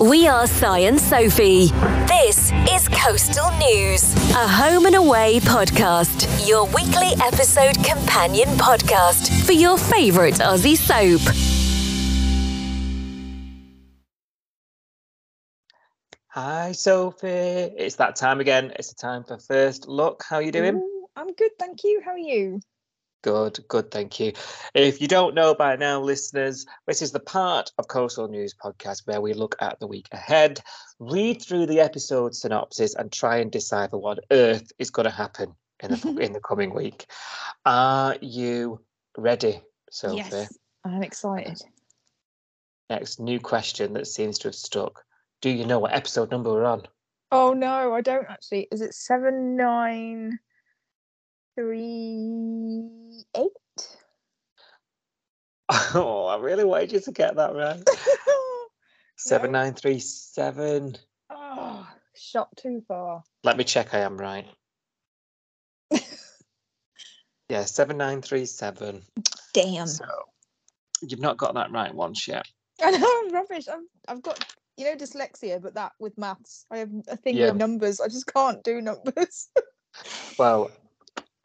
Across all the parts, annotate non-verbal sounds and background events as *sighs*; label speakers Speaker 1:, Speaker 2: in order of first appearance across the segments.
Speaker 1: We are Science Sophie. This is Coastal News, a home and away podcast, your weekly episode companion podcast for your favourite Aussie soap.
Speaker 2: Hi, Sophie. It's that time again. It's the time for first look. How are you doing?
Speaker 3: Ooh, I'm good, thank you. How are you?
Speaker 2: Good, good, thank you. If you don't know by now, listeners, this is the part of Coastal News podcast where we look at the week ahead, read through the episode synopsis, and try and decipher what earth is going to happen in the in the coming week. Are you ready, Sophie?
Speaker 3: Yes, I'm excited.
Speaker 2: Next new question that seems to have stuck. Do you know what episode number we're on?
Speaker 3: Oh no, I don't actually. Is it seven nine three eight? *laughs*
Speaker 2: Oh, I really wanted you to get that right. *laughs* Seven nine three seven.
Speaker 3: Oh, shot too far.
Speaker 2: Let me check. I am right. *laughs* Yeah, seven nine three seven.
Speaker 3: Damn.
Speaker 2: So you've not got that right once yet.
Speaker 3: I know I'm rubbish. I'm, I've got you know dyslexia, but that with maths, I have a thing
Speaker 2: Yeah.
Speaker 3: with numbers. I just can't do numbers.
Speaker 2: Well,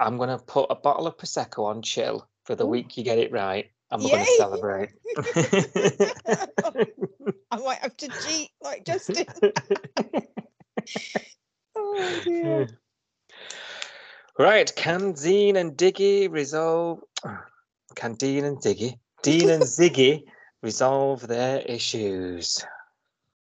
Speaker 2: I'm gonna put a bottle of prosecco on chill for the
Speaker 3: Ooh.
Speaker 2: week you get it right, and we're gonna celebrate. *laughs*
Speaker 3: I might have to cheat like Justin. *laughs* Oh dear.
Speaker 2: right, can Dean and Diggy resolve? *sighs* Can Dean and Diggy, Dean and *laughs* Ziggy resolve their issues?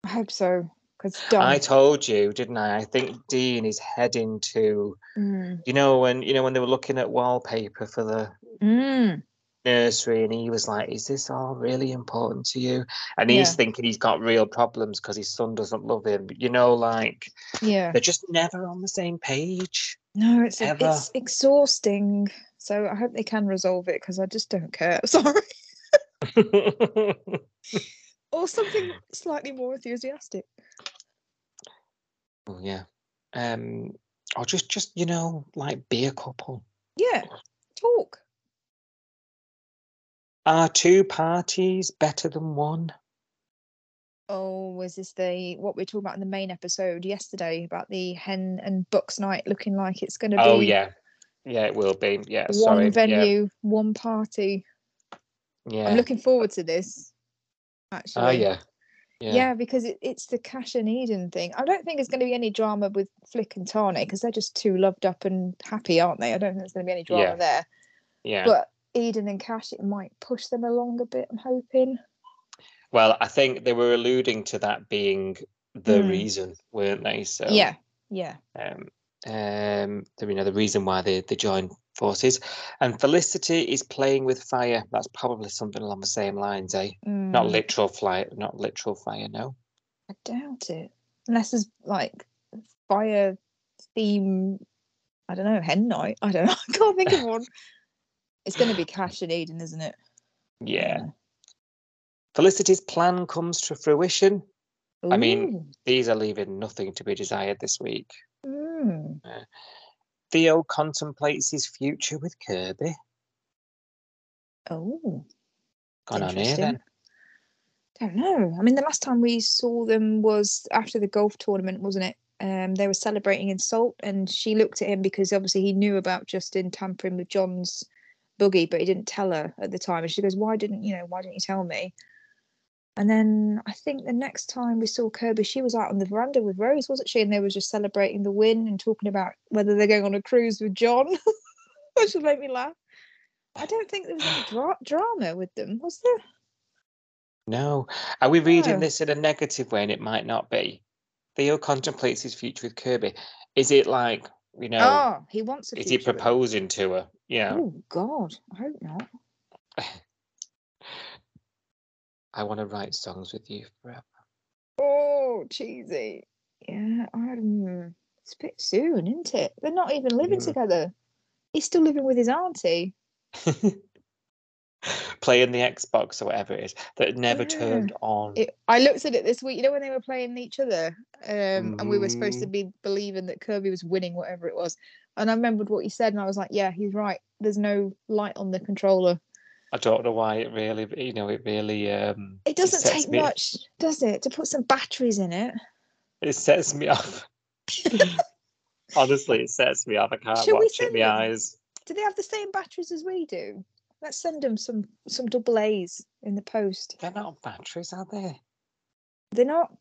Speaker 3: I hope so. Because.
Speaker 2: I told you, didn't I? I think Dean is heading to,
Speaker 3: Mm.
Speaker 2: you know, when you know when they were looking at wallpaper for the
Speaker 3: Mm.
Speaker 2: nursery, and he was like, "Is this all really important to you?" And he's
Speaker 3: Yeah.
Speaker 2: thinking he's got real problems because his son doesn't love him. You know, like
Speaker 3: Yeah.
Speaker 2: they're just never on the same page.
Speaker 3: No, it's
Speaker 2: Ever.
Speaker 3: it's exhausting. So I hope they can resolve it because I just don't care. *laughs* Sorry. *laughs* Or something slightly more enthusiastic.
Speaker 2: Oh, yeah. Um, or just, just you know, like be a couple.
Speaker 3: Yeah. Talk.
Speaker 2: Are two parties better than one?
Speaker 3: Oh, was this the what we talked about in the main episode yesterday about the hen and bucks night looking like it's going to be
Speaker 2: Oh yeah, yeah, it will be. Yeah,
Speaker 3: one
Speaker 2: sorry. yeah,
Speaker 3: venue, one party.
Speaker 2: Yeah.
Speaker 3: I'm looking forward to this. Actually.
Speaker 2: Oh yeah.
Speaker 3: Yeah, because it, it's the Cash and Eden thing. I don't think there's going to be any drama with Flick and Tane because they're just too loved up and happy, aren't they? I don't think there's going to be any drama
Speaker 2: Yeah.
Speaker 3: there.
Speaker 2: Yeah.
Speaker 3: But Eden and Cash, it might push them along a bit. I'm hoping.
Speaker 2: Well, I think they were alluding to that being the
Speaker 3: Mm.
Speaker 2: reason, weren't they? So
Speaker 3: Yeah, yeah.
Speaker 2: um, um, the, you know, the reason why they, they joined forces. And Felicity is playing with fire. That's probably something along the same lines, eh? Not
Speaker 3: Mm,
Speaker 2: literal fire, not literal fire, no.
Speaker 3: I doubt it, unless there's like fire theme. I don't know, hen night. I don't know. *laughs* I can't think of one. It's going to be Cash and Eden, isn't it?
Speaker 2: Yeah. Felicity's plan comes to fruition. I mean, These are leaving nothing to be desired this week.
Speaker 3: mm.
Speaker 2: Theo contemplates his future with Kirby.
Speaker 3: oh.
Speaker 2: Gone on here then.
Speaker 3: Don't know. I mean, the last time we saw them was after the golf tournament, wasn't it? Um, they were celebrating in Salt, and she looked at him because obviously he knew about Justin tampering with John's boogie, but he didn't tell her at the time. And she goes, "Why didn't you know? Why didn't you tell me?" And then I think the next time we saw Kirby, she was out on the veranda with Rose, wasn't she? And they were just celebrating the win and talking about whether they're going on a cruise with John, *laughs* which would make me laugh. I don't think there was any dra- drama with them, was there?
Speaker 2: No. Are we reading
Speaker 3: No.
Speaker 2: this in a negative way and it might not be? Theo contemplates his future with Kirby. Is it like, you know,
Speaker 3: Oh, he wants a
Speaker 2: is he
Speaker 3: future with her.
Speaker 2: proposing to her? Yeah.
Speaker 3: Oh God, I hope not. *laughs*
Speaker 2: I want to write songs with you forever.
Speaker 3: Oh, cheesy. Yeah, um, it's a bit soon, isn't it? They're not even living
Speaker 2: Mm.
Speaker 3: together. He's still living with his auntie. *laughs*
Speaker 2: Playing the Xbox or whatever it is that never
Speaker 3: Yeah.
Speaker 2: turned on.
Speaker 3: It, I looked at it this week. You know when they were playing each other, um, and we were supposed to
Speaker 2: Mhm.
Speaker 3: be believing that Kirby was winning, whatever it was. And I remembered what he said, and I was like, "Yeah, he's right. There's no light on the controller."
Speaker 2: I don't know why it really, you know, it really. Um,
Speaker 3: It doesn't take
Speaker 2: me-
Speaker 3: much, does it, to put some batteries in it?
Speaker 2: It sets me off. *laughs* Honestly, it sets me off. I can't
Speaker 3: Shall
Speaker 2: watch it my
Speaker 3: them?
Speaker 2: eyes.
Speaker 3: Do they have the same batteries as we do? Let's send them some some double A's in the post.
Speaker 2: They're not batteries, are they?
Speaker 3: They're not.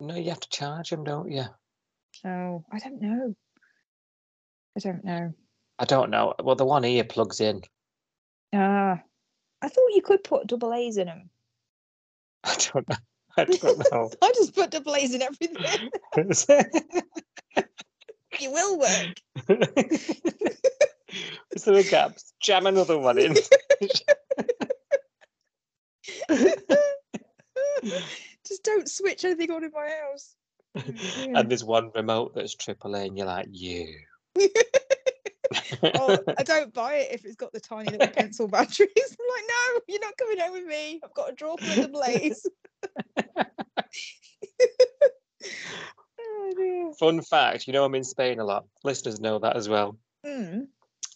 Speaker 2: No, you have to charge them, don't you?
Speaker 3: Oh, I don't know. I don't know.
Speaker 2: I don't know. Well, the one here plugs in.
Speaker 3: Ah, I thought you could put double A's in them. *laughs*
Speaker 2: I don't know. I don't *laughs* know.
Speaker 3: I just put double A's in everything. *laughs* it will work.
Speaker 2: Is there a gap? Jam another one in.
Speaker 3: just don't switch anything on in my house.
Speaker 2: And there's one remote that's AAA, and you're like, you.
Speaker 3: Oh, *laughs* I don't buy it if it's got the tiny little pencil *laughs* batteries. I'm like, no, you're not coming home with me. I've got a drawer full of blaze. *laughs* oh.
Speaker 2: Fun fact, you know I'm in Spain a lot. Listeners know that as well.
Speaker 3: Mm,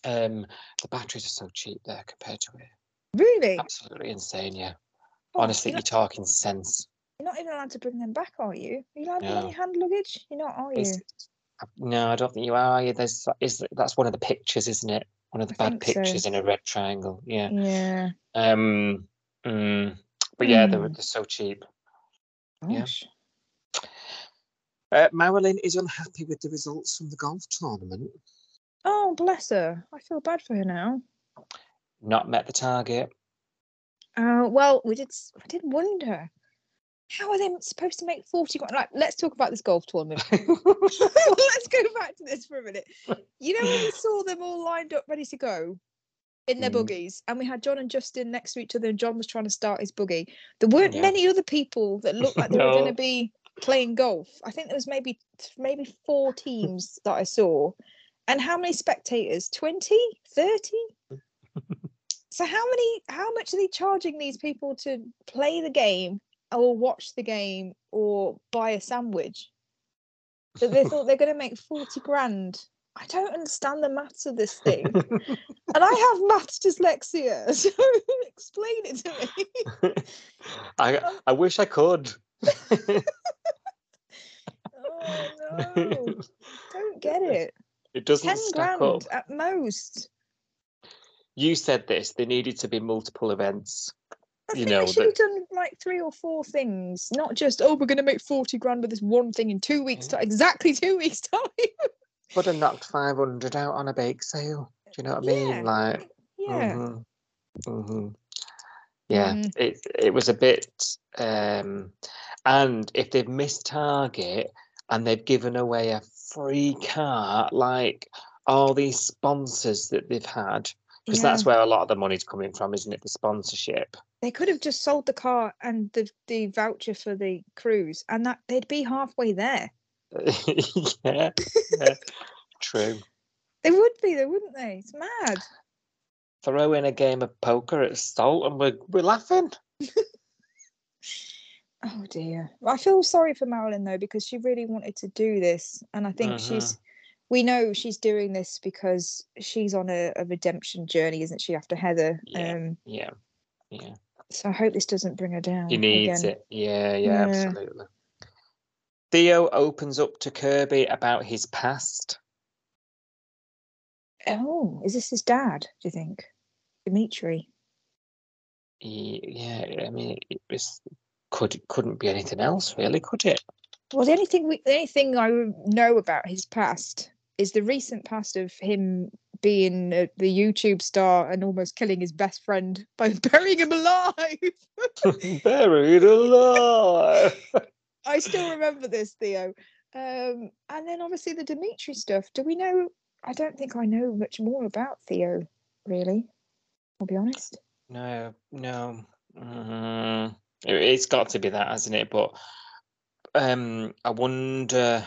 Speaker 2: Um, the batteries are so cheap there compared to here.
Speaker 3: really?
Speaker 2: Absolutely insane, yeah.
Speaker 3: Oh,
Speaker 2: Honestly,
Speaker 3: you're
Speaker 2: you're talking sense.
Speaker 3: you're not even allowed to bring them back, are you? Are you allowed to
Speaker 2: No.
Speaker 3: any hand luggage? You're not, are you?
Speaker 2: It's, no, I don't think you are. you? There's is that's one of the pictures, isn't it? One of the
Speaker 3: I
Speaker 2: bad
Speaker 3: think so.
Speaker 2: pictures in a red triangle. Yeah.
Speaker 3: Yeah.
Speaker 2: Um. mm, but yeah, they're,
Speaker 3: Hmm.
Speaker 2: they're so cheap. Yeah. Uh, Marilyn is unhappy with the results from the golf tournament.
Speaker 3: Oh, bless her. I feel bad for her now.
Speaker 2: Not met the target.
Speaker 3: Uh, well, we did. I did wonder how are they supposed to make forty grand? Like, let's talk about this golf tournament. *laughs* let's go back to this for a minute. You know when we saw them all lined up, ready to go in their
Speaker 2: Mm.
Speaker 3: buggies, and we had John and Justin next to each other, and John was trying to start his buggy. There weren't
Speaker 2: Yeah.
Speaker 3: many other people that looked like they were *laughs* going to be playing golf. I think there was maybe maybe four teams *laughs* that I saw. And how many spectators? 20, 30? so how many how much are they charging these people to play the game or watch the game or buy a sandwich? That they thought they're going to make 40 grand. I don't understand the maths of this thing. *laughs* and I have maths dyslexia. *laughs* So explain it to me. *laughs*
Speaker 2: I I wish I could.
Speaker 3: oh no. Don't get it.
Speaker 2: It doesn't
Speaker 3: 10
Speaker 2: stack
Speaker 3: grand
Speaker 2: up.
Speaker 3: at most.
Speaker 2: You said this. There needed to be multiple events.
Speaker 3: I
Speaker 2: You
Speaker 3: think
Speaker 2: know,
Speaker 3: they should
Speaker 2: that-
Speaker 3: have done like three or four things, not just oh we're going to make forty grand with this one thing in two weeks time. Exactly two *laughs* weeks time.
Speaker 2: Would have knocked five hundred out on a bake sale. Do you know what I mean?
Speaker 3: Yeah,
Speaker 2: Like,
Speaker 3: yeah.
Speaker 2: mhm, mhm. yeah.
Speaker 3: Mm.
Speaker 2: It it was a bit. Um, and if they've missed target and they've given away a free car, like all these sponsors that they've had, because
Speaker 3: Yeah.
Speaker 2: that's where a lot of the money's coming from, isn't it? The sponsorship.
Speaker 3: They could have just sold the car and the the voucher for the cruise, and that they'd be halfway there. *laughs*
Speaker 2: yeah, yeah, true.
Speaker 3: They would be, though, wouldn't they? It's mad.
Speaker 2: Throw in a game of poker at Salt and we're, we're laughing. *laughs*
Speaker 3: Oh dear. I feel sorry for Marilyn though because she really wanted to do this, and I think
Speaker 2: Mhm.
Speaker 3: she's. We know she's doing this because she's on a, a redemption journey, isn't she? After Heather,
Speaker 2: Yeah.
Speaker 3: um,
Speaker 2: Yeah, yeah.
Speaker 3: so I hope this doesn't bring her down.
Speaker 2: He needs
Speaker 3: again.
Speaker 2: it. Yeah, yeah,
Speaker 3: Yeah.
Speaker 2: absolutely. Theo opens up to Kirby about his past.
Speaker 3: Oh, is this his dad? Do you think, Dimitri?
Speaker 2: He, yeah, I mean, it was could couldn't be anything else, really, could it?
Speaker 3: Well, the only thing we, the only thing I know about his past is the recent past of him being uh, the YouTube star and almost killing his best friend by *laughs* burying him alive. *laughs*
Speaker 2: Buried alive. *laughs*
Speaker 3: I still remember this, Theo. Um, and then obviously the Dimitri stuff. Do we know? I don't think I know much more about Theo, really. I'll be honest.
Speaker 2: No, no. Mm, it, it's got to be that, hasn't it? But um, I wonder.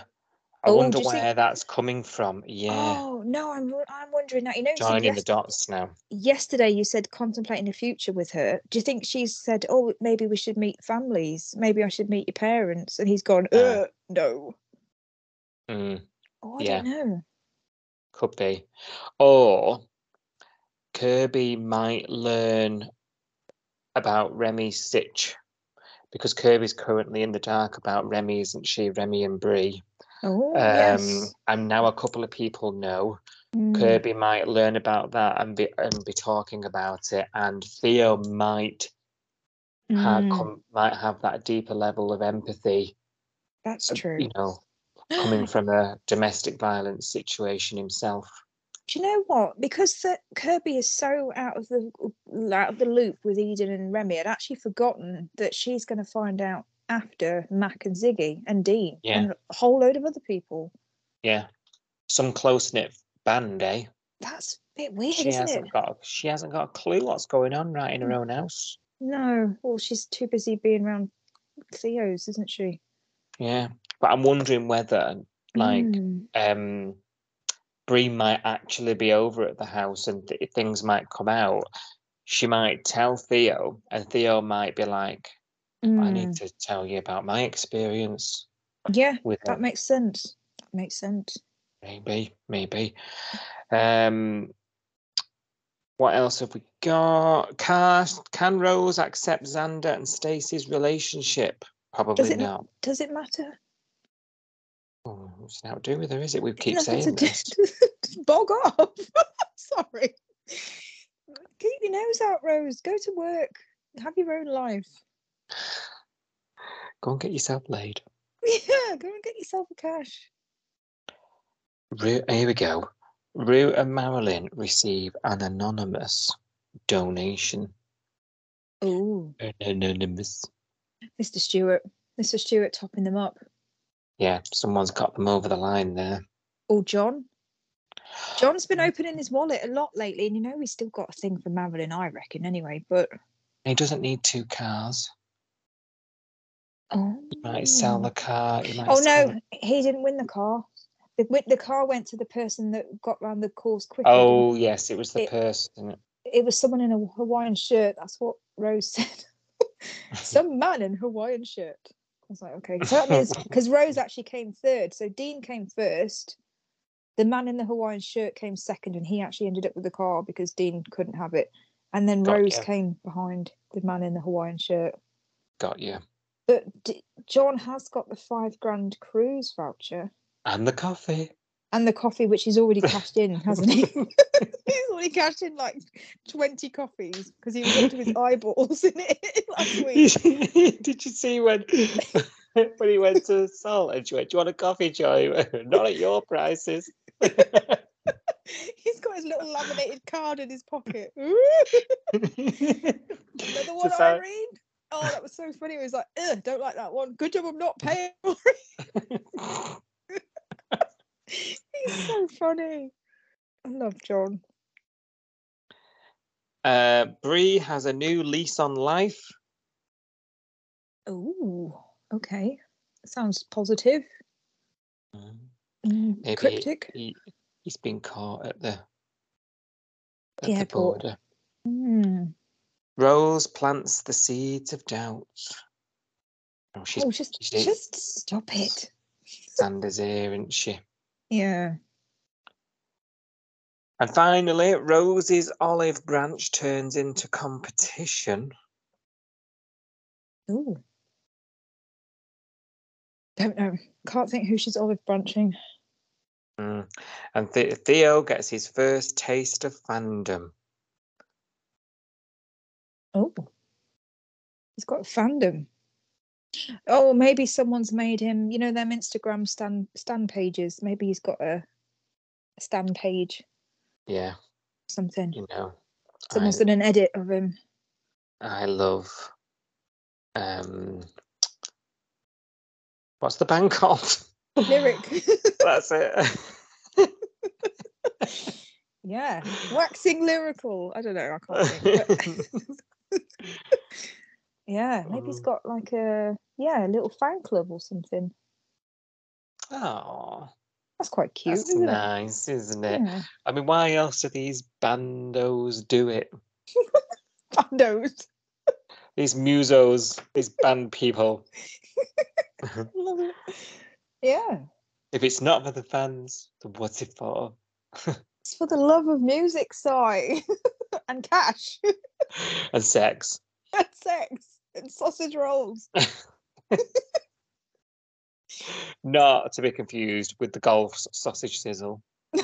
Speaker 2: I
Speaker 3: Oh,
Speaker 2: wonder where
Speaker 3: think-
Speaker 2: that's coming from. Yeah,
Speaker 3: Oh no, I'm I'm wondering that. You know,
Speaker 2: joining the
Speaker 3: yes-
Speaker 2: dots now.
Speaker 3: yesterday you said contemplating the future with her. Do you think she's said, "Oh, maybe we should meet families. Maybe I should meet your parents"? And he's gone,
Speaker 2: Uh,
Speaker 3: "Uh, no."
Speaker 2: Mm.
Speaker 3: Oh, I
Speaker 2: yeah.
Speaker 3: don't know.
Speaker 2: Could be. Or Kirby might learn about Remy Sitch because Kirby's currently in the dark about Remy, isn't she? Remy and Bree.
Speaker 3: Oh,
Speaker 2: Um,
Speaker 3: yes.
Speaker 2: And now a couple of people know.
Speaker 3: Mm.
Speaker 2: Kirby might learn about that and be and be talking about it, and Theo might have
Speaker 3: Mm,
Speaker 2: come, might have that deeper level of empathy.
Speaker 3: that's
Speaker 2: uh,
Speaker 3: true.
Speaker 2: You know, *gasps* coming from a domestic violence situation himself.
Speaker 3: Do you know what? Because the, Kirby is so out of the out of the loop with Eden and Remy, I'd actually forgotten that she's going to find out after Mac and Ziggy and Dean
Speaker 2: Yeah.
Speaker 3: and a whole load of other people.
Speaker 2: Yeah, some close knit band, eh?
Speaker 3: That's a bit weird,
Speaker 2: She
Speaker 3: isn't
Speaker 2: hasn't
Speaker 3: it?
Speaker 2: got. She hasn't got a clue what's going on right in her own house.
Speaker 3: No, well, she's too busy being around Theo's, isn't she?
Speaker 2: Yeah, but I'm wondering whether like
Speaker 3: Mm.
Speaker 2: um Bree might actually be over at the house and th- things might come out. She might tell Theo, and Theo might be like, "I need
Speaker 3: Mm.
Speaker 2: to tell you about my experience
Speaker 3: Yeah,
Speaker 2: with
Speaker 3: that
Speaker 2: her."
Speaker 3: makes sense. That makes sense.
Speaker 2: Maybe, maybe. Um, what else have we got? Can, can Rose accept Xander and Stacy's relationship? Probably
Speaker 3: it
Speaker 2: not.
Speaker 3: Does it matter?
Speaker 2: Oh, what's now to do with her, is it? We keep
Speaker 3: Nothing to
Speaker 2: saying
Speaker 3: do-
Speaker 2: this. *laughs*
Speaker 3: Just bog off. *laughs* Sorry. Keep your nose out, Rose. Go to work. Have your own life.
Speaker 2: Go and get yourself laid. *laughs*
Speaker 3: Yeah, go and get yourself a cash.
Speaker 2: Ru- here we go. Roo and Marilyn receive an anonymous donation.
Speaker 3: Oh,
Speaker 2: Anonymous.
Speaker 3: Mr. Stewart. Mr. Stewart topping them up.
Speaker 2: Yeah, someone's got them over the line there.
Speaker 3: Oh, John. John's been hmm. opening his wallet a lot lately, and you know he's still got a thing for Marilyn, I reckon, anyway. But
Speaker 2: He doesn't need two cars.
Speaker 3: Oh,
Speaker 2: He might sell oh. the car.
Speaker 3: Oh no, he didn't win the car. The, the car went to the person that got round the course quicker. didn't
Speaker 2: Oh yes, it was the
Speaker 3: It-
Speaker 2: person.
Speaker 3: it was someone in a Hawaiian shirt. That's what Rose *laughs* said. *laughs* Some man in Hawaiian shirt. I was like, okay. So that means *laughs* because Rose actually came third. So Dean came first. The man in the Hawaiian shirt came second, and he actually ended up with the car because Dean couldn't have it. And then
Speaker 2: Got
Speaker 3: Rose
Speaker 2: ya.
Speaker 3: came behind the man in the Hawaiian shirt.
Speaker 2: Got you.
Speaker 3: But D- John has got the five grand cruise voucher
Speaker 2: And the coffee.
Speaker 3: and the coffee, which he's already cashed in, *laughs* hasn't he? *laughs* he's already cashed in like 20 coffees because he was up to his *laughs* eyeballs in it last week.
Speaker 2: Did you see when when he went to Salt and she went, Do you want a coffee, Joy? Not at your prices.
Speaker 3: He's got his little laminated card in his pocket. Another
Speaker 2: To
Speaker 3: one, Irene. Oh, that was so funny. He was like, Ugh, don't like that one. Good job I'm not paying for it. *laughs* He's so funny. I love John.
Speaker 2: uh, Bree has a new lease on life.
Speaker 3: Oh, okay. Sounds positive.
Speaker 2: Mm,
Speaker 3: Mm,
Speaker 2: Maybe
Speaker 3: cryptic.
Speaker 2: He, he's been caught at the, at
Speaker 3: The
Speaker 2: the border.
Speaker 3: Mm.
Speaker 2: Rose plants the seeds of doubt. Oh, she's
Speaker 3: oh, just
Speaker 2: she's
Speaker 3: just stop it.
Speaker 2: Sanders here, isn't she?
Speaker 3: Yeah.
Speaker 2: And finally, Rose's olive branch turns into competition.
Speaker 3: Ooh. Don't know. Can't think who she's olive branching.
Speaker 2: Mm. And the- Theo gets his first taste of fandom.
Speaker 3: Oh. He's got a fandom. Oh, maybe someone's made him, you know, them Instagram stand stand pages. Maybe he's got a, a stand page,
Speaker 2: Yeah,
Speaker 3: something.
Speaker 2: you know, I,
Speaker 3: Someone's done an edit of him.
Speaker 2: I love. Um, what's the band *laughs* called?
Speaker 3: Lyrik. *laughs*
Speaker 2: That's it. *laughs*
Speaker 3: yeah. Waxing lyrical. I don't know, I can't think. But yeah, maybe he's
Speaker 2: um,
Speaker 3: got like a yeah, a little fan club or something.
Speaker 2: Oh,
Speaker 3: That's quite cute,
Speaker 2: that's
Speaker 3: isn't
Speaker 2: nice, isn't
Speaker 3: it?
Speaker 2: it?
Speaker 3: Yeah.
Speaker 2: I mean, why else do these bandos do it? *laughs*
Speaker 3: Bandos.
Speaker 2: These musos, these band people. *laughs*
Speaker 3: Love it. Yeah.
Speaker 2: if it's not for the fans, then what's it for? *laughs*
Speaker 3: It's for the love of music, Si. And cash *laughs*
Speaker 2: and sex.
Speaker 3: and sex and sausage rolls. *laughs*
Speaker 2: Not to be confused with the golf sausage sizzle. *laughs*